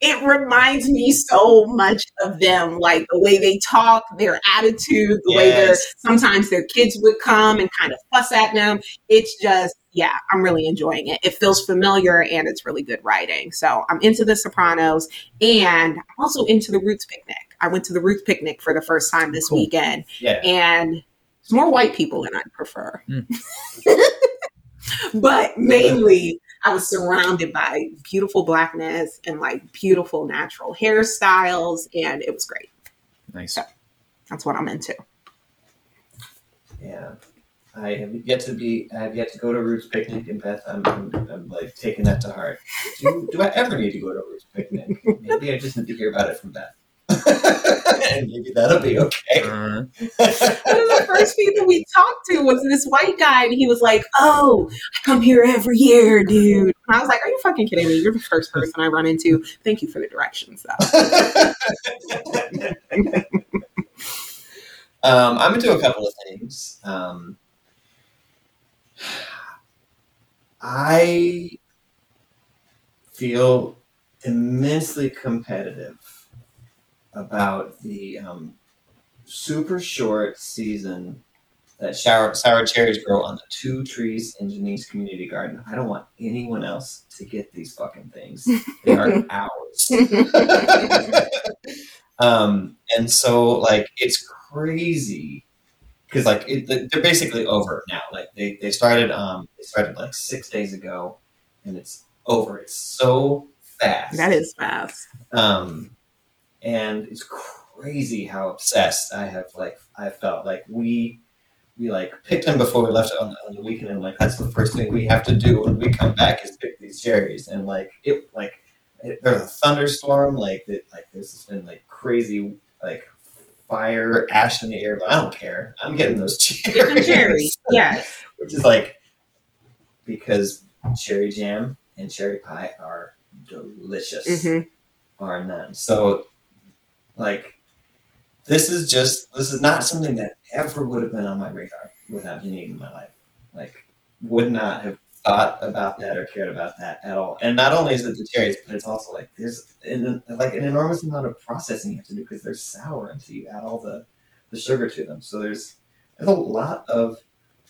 it reminds me so much of them like the way they talk their attitude the way they're sometimes their kids would come and kind of fuss at them it's just yeah i'm really enjoying it it feels familiar and it's really good writing so i'm into the sopranos and i'm also into the roots picnic i went to the roots picnic for the first time this Cool. weekend Yeah. and it's more white people than i'd prefer Mm. but mainly I was surrounded by beautiful blackness and like beautiful natural hairstyles, and it was great. Nice. That's what I'm into. Yeah. I have yet to be. I have yet to go to Roots Picnic, and Beth, I'm, I'm, I'm like taking that to heart. Do, do I ever need to go to Roots Picnic? Maybe I just need to hear about it from Beth, and maybe that'll be okay. Uh, One of the first people we talked to was this white guy, and he was like, "Oh, I come here every year, dude." And I was like, "Are you fucking kidding me? You're the first person I run into. Thank you for the directions, though." um, I'm into a couple of things. Um, I feel immensely competitive about the um, super short season that sour, sour cherries grow on the two trees in Janine's community garden. I don't want anyone else to get these fucking things. They are ours. um, and so, like, it's crazy because, like, it, they're basically over now. Like, they, they started um they started like six days ago, and it's over. It's so fast. That is fast. Um, and it's crazy how obsessed I have. Like, I felt like we we like picked them before we left on the, on the weekend, and like that's the first thing we have to do when we come back is pick these cherries. And like it, like it, there's a thunderstorm, like that, like this has been like crazy, like fire, ash in the air. But I don't care. I'm getting those cherries. Get cherries. Yes. which is like because cherry jam and cherry pie are delicious, Mhm. bar none. So, like, this is just this is not something that ever would have been on my radar without Janine in my life. Like, would not have thought about that or cared about that at all. And not only is it the cherries, but it's also like there's an, like an enormous amount of processing you have to do because they're sour until you add all the the sugar to them. So there's there's a lot of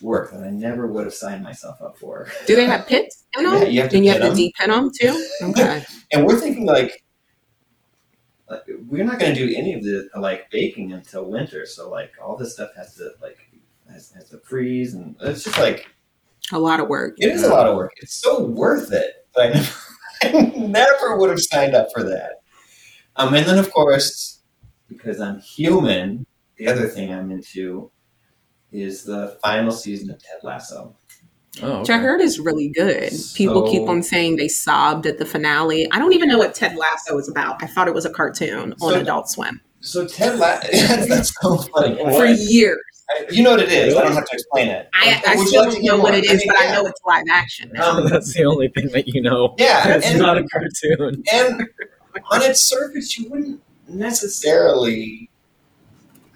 work that I never would have signed myself up for. Do they have pits in them? Yeah, you have to and you have pit to pin them too? Okay. And we're thinking like, like we're not going to do any of the like baking until winter. So like all this stuff has to like has, has to freeze, and it's just like a lot of work. it is a lot of work. It's so worth it, but I never, I never would have signed up for that. Um, and then of course, because I'm human, the other thing I'm into is the final season of Ted Lasso. Oh, Which I heard is really good. People keep on saying they sobbed at the finale. I don't even know what Ted Lasso is about. I thought it was a cartoon on So- Adult Swim So Ted Lasso, that's so funny. for years. I- You know what it is. I don't have to explain it. I, I still like to don't know what more? it is, mean, but I know it's live action. now. Um, That's the only thing that you know. Yeah, It's and, not a cartoon. and on its surface, you wouldn't necessarily.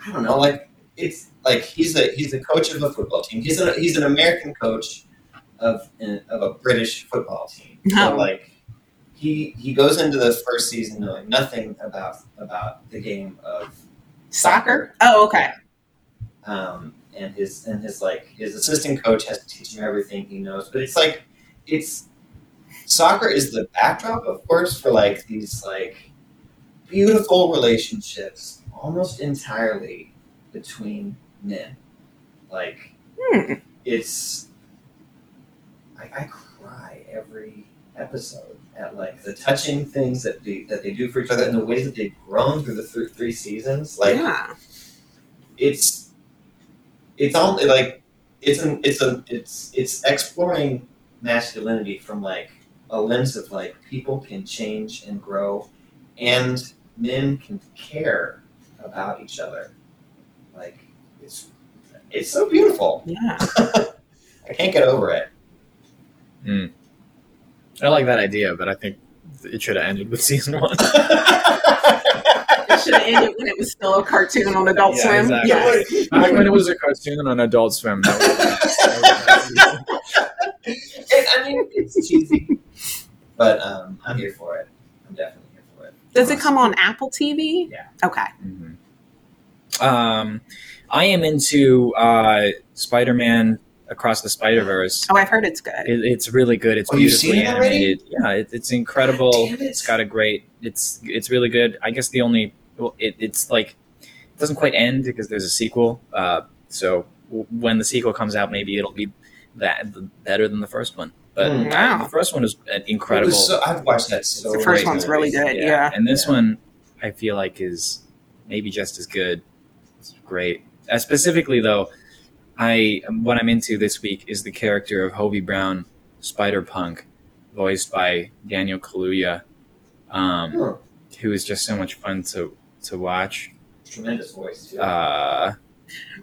I don't know. Like it's like he's a he's a coach of a football team. He's a he's an American coach of of a British football team. So Oh. like he he goes into the first season knowing nothing about about the game of Soccer? Oh, okay. Um, and his and his like his assistant coach has to teach him everything he knows. But it's like it's soccer is the backdrop, of course, for like these like beautiful relationships, almost entirely between men. Like Hmm. it's I, I cry every episode at like the touching things that they that they do for each other and the ways that they've grown through the th- three seasons. Like yeah. it's it's only like it's an it's a it's it's exploring masculinity from like a lens of like people can change and grow and men can care about each other. Like it's it's so beautiful. Yeah. i can't get over it. Hmm. I like that idea, but I think it should have ended with season one. It should have ended when it was still a cartoon on Adult Yeah, Swim. exactly. Yes. Back when it was a cartoon on Adult Swim. That was, that was It- i mean it's cheesy but um i'm here for it i'm definitely here for it Does it come on Apple TV? Yeah. Okay. Mhm. Um, I am into uh, Spider-Man Across the Spider-Verse. Oh, I've heard it's good. It, it's really good. It's Oh, you've beautifully seen it animated. Yeah, it, it's incredible. It. It's got a great. It's it's really good. I guess the only well, it, it's like it doesn't quite end because there's a sequel. Uh, so w- when the sequel comes out, maybe it'll be that better than the first one. But Mm. Wow. the first one was uh, incredible. was so, i've watched that so The first one's really times. good. Yeah. And this Yeah. one, I feel like is maybe just as good. It's great. Uh, specifically, though, I what I'm into this week is the character of Hobie Brown, Spider Punk, voiced by Daniel Kaluuya, um, Huh. who is just so much fun to to watch. Tremendous voice too. Uh,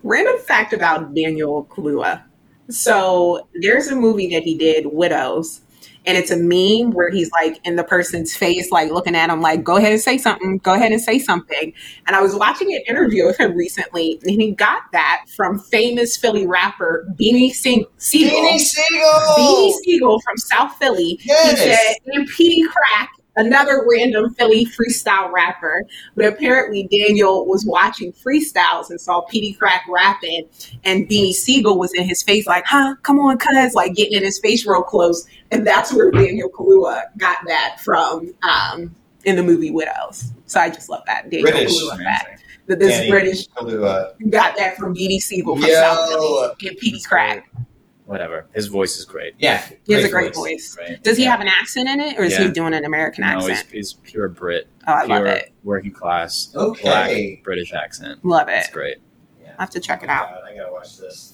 Random fact about Daniel Kaluuya. So there's a movie that he did, Widows, and it's a meme where he's like in the person's face, like looking at him, like, go ahead and say something, go ahead and say something. And I was watching an interview with him recently, and he got that from famous Philly rapper Beanie Sing- Sigel. Beanie Sigel. Beanie Sigel from South Philly. Yes. He said, and Peedi Crakk, another random Philly freestyle rapper. But apparently Daniel was watching freestyles and saw Peedi Crakk rapping, and Beanie Sigel was in his face like, huh, come on, cuz, like getting in his face real close. And that's where Daniel Kaluuya got that from um, in the movie Widows. So I just love that. Daniel British. Kaluuya back. That this Danny British Kaluuya. got that from Beanie Sigel from Yo. South Philly and Peedi Crakk. Whatever. His voice is great. Yeah, He has a great voice. Right. Does he Yeah. have an accent in it, or is he doing an American accent? No, he's, accent? he's pure Brit. Oh, I pure love it. working class, Okay. black British accent. Love it. It's great. Yeah. I'll have to check it Oh, out. God, I gotta watch this.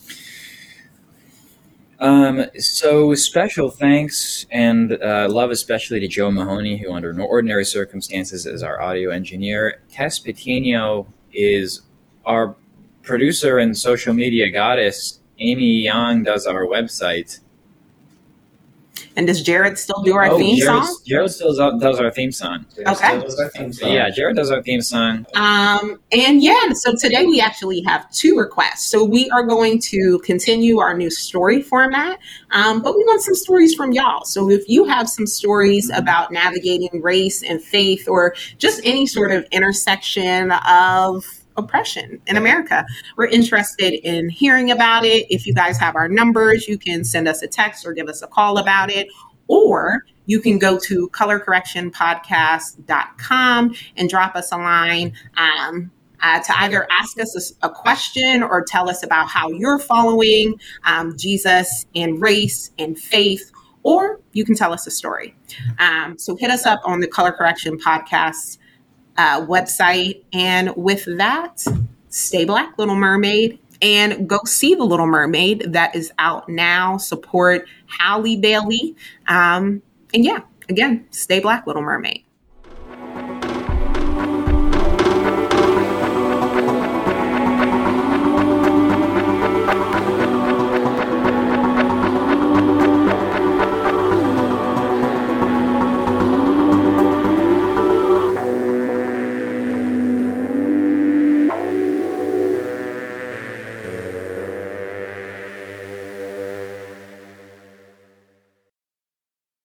Um, so special thanks and uh, love especially to Joe Mahoney, who under no ordinary circumstances is our audio engineer. Tess Patino is our producer and social media goddess. Amy Young does our website. And does Jared still do our oh, theme Jared, song? Jared still does, does our theme song. Okay. Those are things, uh, Yeah, Jared does our theme song. Um, and yeah, so today we actually have two requests. So we are going to continue our new story format, um, but we want some stories from y'all. So if you have some stories about navigating race and faith or just any sort of intersection of oppression in America, we're interested in hearing about it. If you guys have our numbers, you can send us a text or give us a call about it. Or you can go to colorcorrectionpodcast.com and drop us a line um, uh, to either ask us a, a question or tell us about how you're following um, Jesus and race and faith, or you can tell us a story. Um, so hit us up on the Color Correction Podcast uh, website. And with that, stay black, Little Mermaid. And go see The Little Mermaid that is out now. Support Halle Bailey. Um, and yeah, again, stay black, Little Mermaid.